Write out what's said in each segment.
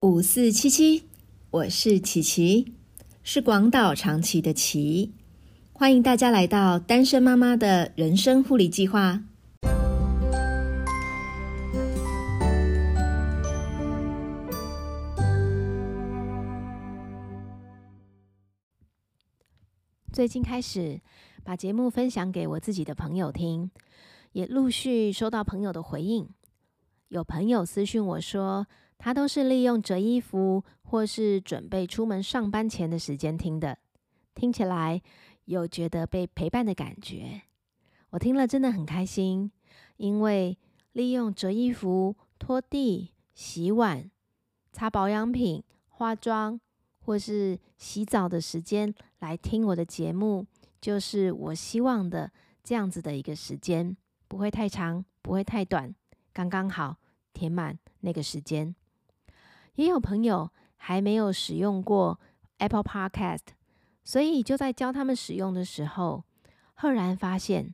五四七七，我是琪琪，是广岛长崎的琪，欢迎大家来到单身妈妈的人生护理计划。最近开始把节目分享给我自己的朋友听，也陆续收到朋友的回应。有朋友私讯我说。他都是利用折衣服或是准备出门上班前的时间听的，听起来有觉得被陪伴的感觉。我听了真的很开心，因为利用折衣服、拖地、洗碗、擦保养品、化妆或是洗澡的时间来听我的节目，就是我希望的这样子的一个时间，不会太长，不会太短，刚刚好填满那个时间。也有朋友还没有使用过 Apple Podcast，所以就在教他们使用的时候，赫然发现，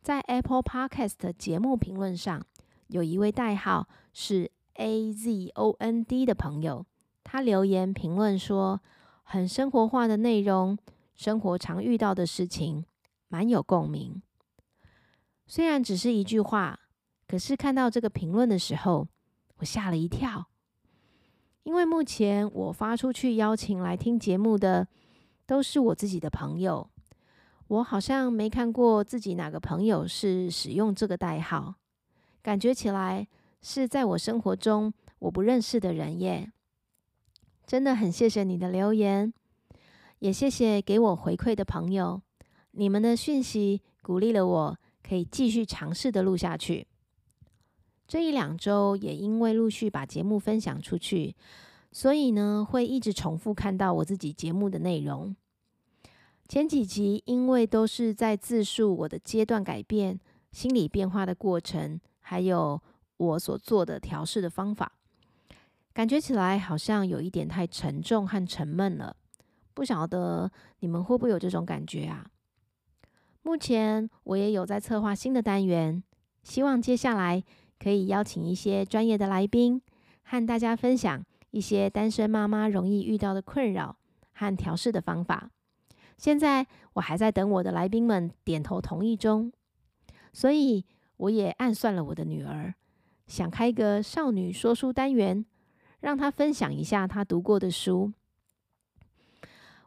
在 Apple Podcast 节目评论上，有一位代号是 A Z O N D 的朋友，他留言评论说，很生活化的内容，生活常遇到的事情，蛮有共鸣。虽然只是一句话，可是看到这个评论的时候，我吓了一跳。因为目前我发出去邀请来听节目的都是我自己的朋友，我好像没看过自己哪个朋友是使用这个代号，感觉起来是在我生活中我不认识的人耶。真的很谢谢你的留言，也谢谢给我回馈的朋友，你们的讯息鼓励了我，可以继续尝试的录下去。这一两周也因为陆续把节目分享出去，所以呢会一直重复看到我自己节目的内容。前几集因为都是在自述我的阶段改变、心理变化的过程，还有我所做的调试的方法，感觉起来好像有一点太沉重和沉闷了。不晓得你们会不会有这种感觉啊？目前我也有在策划新的单元，希望接下来。可以邀请一些专业的来宾，和大家分享一些单身妈妈容易遇到的困扰和调试的方法。现在我还在等我的来宾们点头同意中，所以我也暗算了我的女儿，想开一个少女说书单元，让她分享一下她读过的书。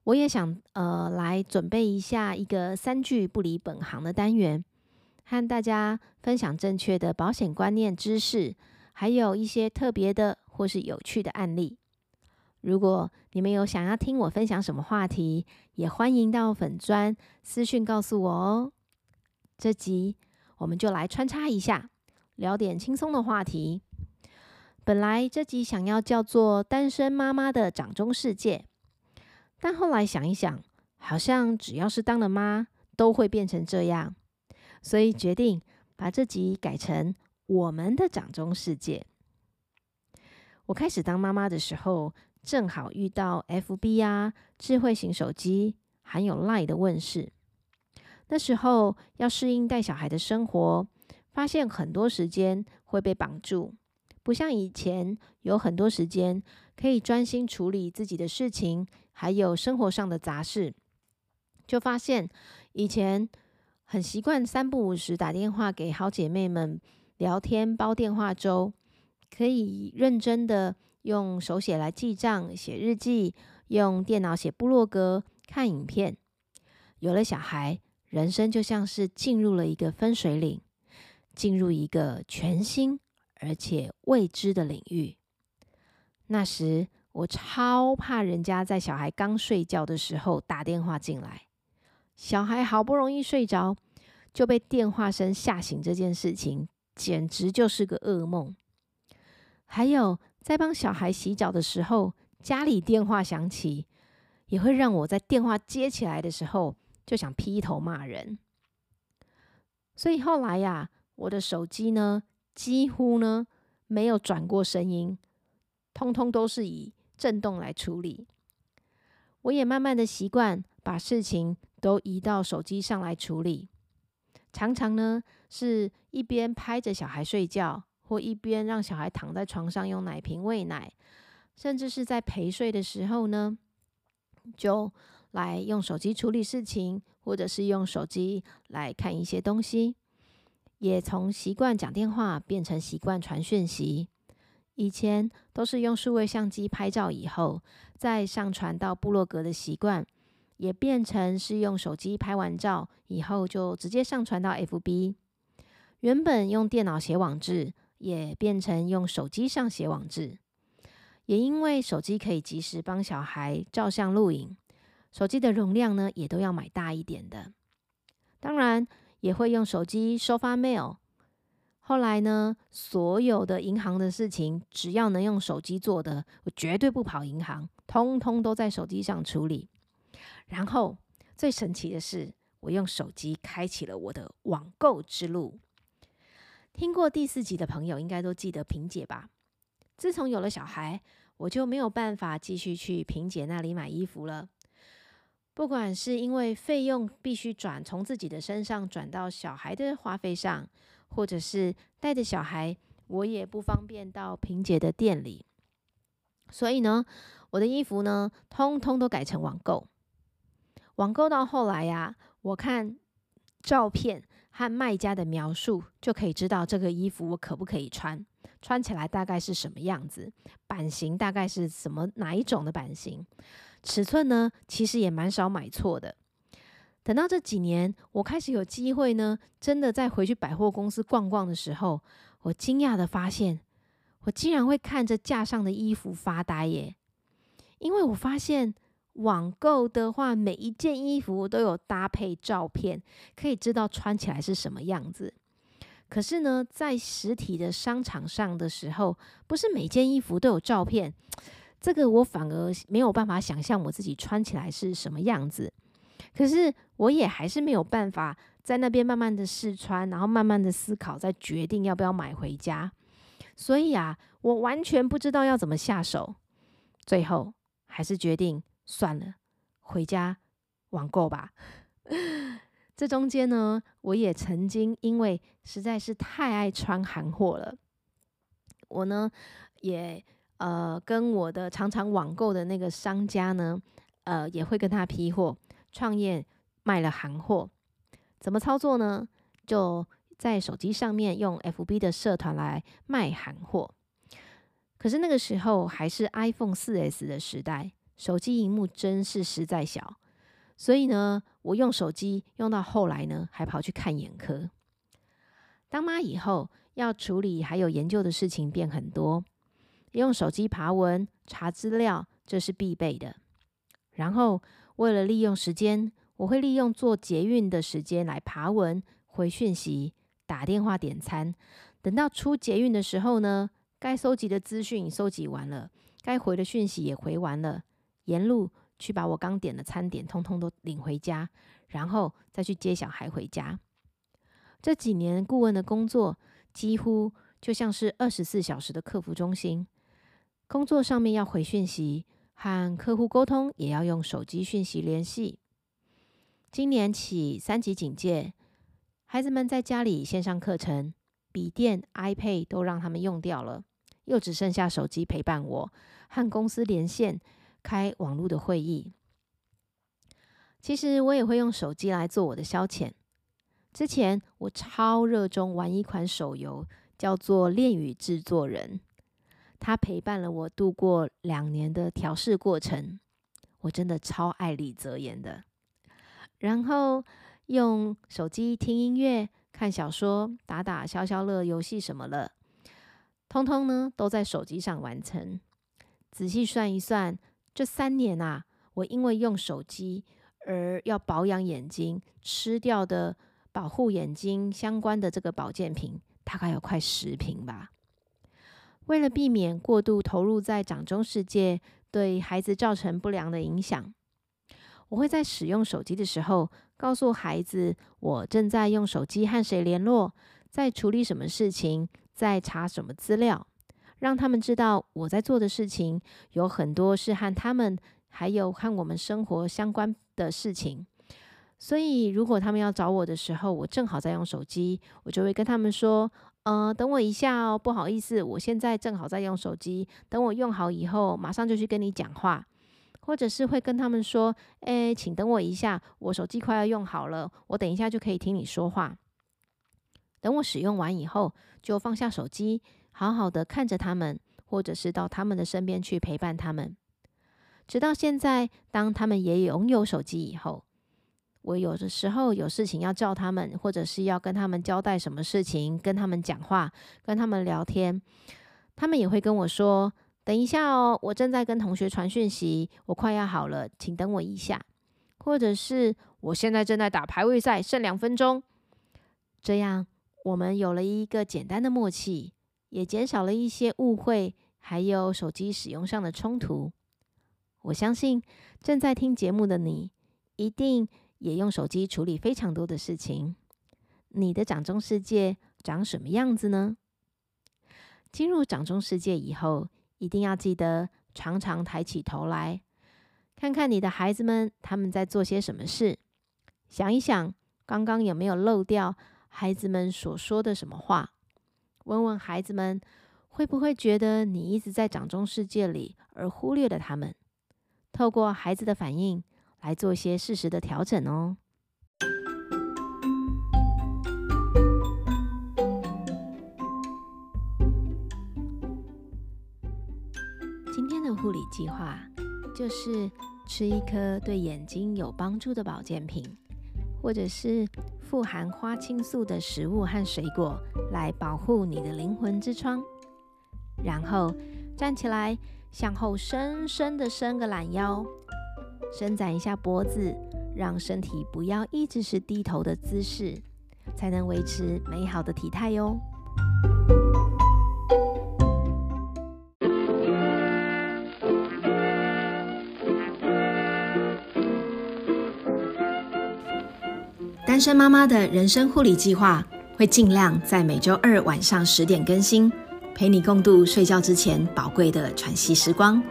我也想呃来准备一下一个三句不离本行的单元。和大家分享正确的保险观念知识，还有一些特别的或是有趣的案例。如果你们有想要听我分享什么话题，也欢迎到粉砖私讯告诉我哦。这集我们就来穿插一下，聊点轻松的话题。本来这集想要叫做“单身妈妈的掌中世界”，但后来想一想，好像只要是当了妈，都会变成这样。所以决定把这集改成我们的掌中世界。我开始当妈妈的时候，正好遇到 FB 啊、智慧型手机，还有 Line 的问世。那时候要适应带小孩的生活，发现很多时间会被绑住，不像以前有很多时间可以专心处理自己的事情，还有生活上的杂事。就发现以前。很习惯三不五时打电话给好姐妹们聊天，煲电话粥，可以认真的用手写来记账、写日记，用电脑写部落格、看影片。有了小孩，人生就像是进入了一个分水岭，进入一个全新而且未知的领域。那时我超怕人家在小孩刚睡觉的时候打电话进来。小孩好不容易睡着，就被电话声吓醒，这件事情简直就是个噩梦。还有在帮小孩洗澡的时候，家里电话响起，也会让我在电话接起来的时候就想劈头骂人。所以后来呀，我的手机呢，几乎呢没有转过声音，通通都是以震动来处理。我也慢慢的习惯把事情。都移到手机上来处理，常常呢是一边拍着小孩睡觉，或一边让小孩躺在床上用奶瓶喂奶，甚至是在陪睡的时候呢，就来用手机处理事情，或者是用手机来看一些东西，也从习惯讲电话变成习惯传讯息。以前都是用数位相机拍照，以后再上传到部落格的习惯，也变成是用手机拍完照以后就直接上传到 FB。原本用电脑写网志，也变成用手机上写网志。也因为手机可以及时帮小孩照相录影，手机的容量呢也都要买大一点的。当然也会用手机收发 mail。后来呢，所有的银行的事情，只要能用手机做的，我绝对不跑银行，通通都在手机上处理。然后最神奇的是，我用手机开启了我的网购之路。听过第四集的朋友，应该都记得萍姐吧？自从有了小孩，我就没有办法继续去萍姐那里买衣服了。不管是因为费用必须转从自己的身上转到小孩的花费上，或者是带着小孩，我也不方便到萍姐的店里，所以呢，我的衣服呢，通通都改成网购。网购到后来呀，我看照片。和卖家的描述就可以知道这个衣服我可不可以穿，穿起来大概是什么样子，版型大概是什么哪一种的版型，尺寸呢？其实也蛮少买错的。等到这几年我开始有机会呢，真的再回去百货公司逛逛的时候，我惊讶的发现，我竟然会看着架上的衣服发呆耶，因为我发现。网购的话，每一件衣服都有搭配照片，可以知道穿起来是什么样子。可是呢，在实体的商场上的时候，不是每件衣服都有照片，这个我反而没有办法想象我自己穿起来是什么样子。可是我也还是没有办法在那边慢慢的试穿，然后慢慢的思考，再决定要不要买回家。所以啊，我完全不知道要怎么下手，最后还是决定。算了，回家网购吧。这中间呢，我也曾经因为实在是太爱穿韩货了，我呢也呃跟我的常常网购的那个商家呢，呃也会跟他批货，创业卖了韩货。怎么操作呢？就在手机上面用 FB 的社团来卖韩货。可是那个时候还是 iPhone 四 S 的时代。手机荧幕真是实在小，所以呢，我用手机用到后来呢，还跑去看眼科。当妈以后，要处理还有研究的事情变很多，用手机爬文查资料，这是必备的。然后为了利用时间，我会利用做捷运的时间来爬文、回讯息、打电话、点餐。等到出捷运的时候呢，该收集的资讯收集完了，该回的讯息也回完了。沿路去把我刚点的餐点通通都领回家，然后再去接小孩回家。这几年顾问的工作几乎就像是二十四小时的客服中心，工作上面要回讯息，和客户沟通也要用手机讯息联系。今年起三级警戒，孩子们在家里线上课程，笔电、iPad 都让他们用掉了，又只剩下手机陪伴我和公司连线。开网络的会议，其实我也会用手机来做我的消遣。之前我超热衷玩一款手游，叫做《恋与制作人》，它陪伴了我度过两年的调试过程。我真的超爱李泽言的。然后用手机听音乐、看小说、打打消消乐游戏什么了，通通呢都在手机上完成。仔细算一算。这三年啊，我因为用手机而要保养眼睛，吃掉的保护眼睛相关的这个保健品，大概有快十瓶吧。为了避免过度投入在掌中世界，对孩子造成不良的影响，我会在使用手机的时候，告诉孩子我正在用手机和谁联络，在处理什么事情，在查什么资料。让他们知道我在做的事情有很多是和他们还有和我们生活相关的事情，所以如果他们要找我的时候，我正好在用手机，我就会跟他们说：“呃，等我一下哦，不好意思，我现在正好在用手机，等我用好以后，马上就去跟你讲话。或者是会跟他们说，哎，请等我一下，我手机快要用好了，我等一下就可以听你说话。等我使用完以后，就放下手机，好好的看着他们，或者是到他们的身边去陪伴他们。直到现在，当他们也拥有手机以后，我有的时候有事情要叫他们，或者是要跟他们交代什么事情，跟他们讲话，跟他们聊天，他们也会跟我说：“等一下哦，我正在跟同学传讯息，我快要好了，请等我一下。”或者是我现在正在打排位赛，剩两分钟。这样，我们有了一个简单的默契，也减少了一些误会，还有手机使用上的冲突。我相信正在听节目的你，一定也用手机处理非常多的事情。你的掌中世界长什么样子呢？进入掌中世界以后，一定要记得常常抬起头来，看看你的孩子们他们在做些什么事，想一想刚刚有没有漏掉孩子们所说的什么话，问问孩子们会不会觉得你一直在掌中世界里而忽略了他们。透过孩子的反应来做些适时的调整哦。今天的护理计划就是吃一颗对眼睛有帮助的保健品，或者是富含花青素的食物和水果，来保护你的灵魂之窗。然后站起来。向后深深的伸个懒腰，伸展一下脖子，让身体不要一直是低头的姿势，才能维持美好的体态哟。单身妈妈的人生护理计划会尽量在每周二晚上十点更新。陪你共度睡觉之前宝贵的喘息时光，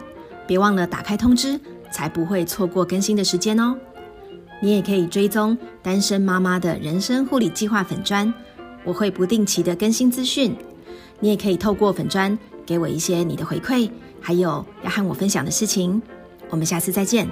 别忘了打开通知，才不会错过更新的时间哦。你也可以追踪单身妈妈的人生护理计划粉砖，我会不定期的更新资讯。你也可以透过粉砖给我一些你的回馈，还有要和我分享的事情。我们下次再见。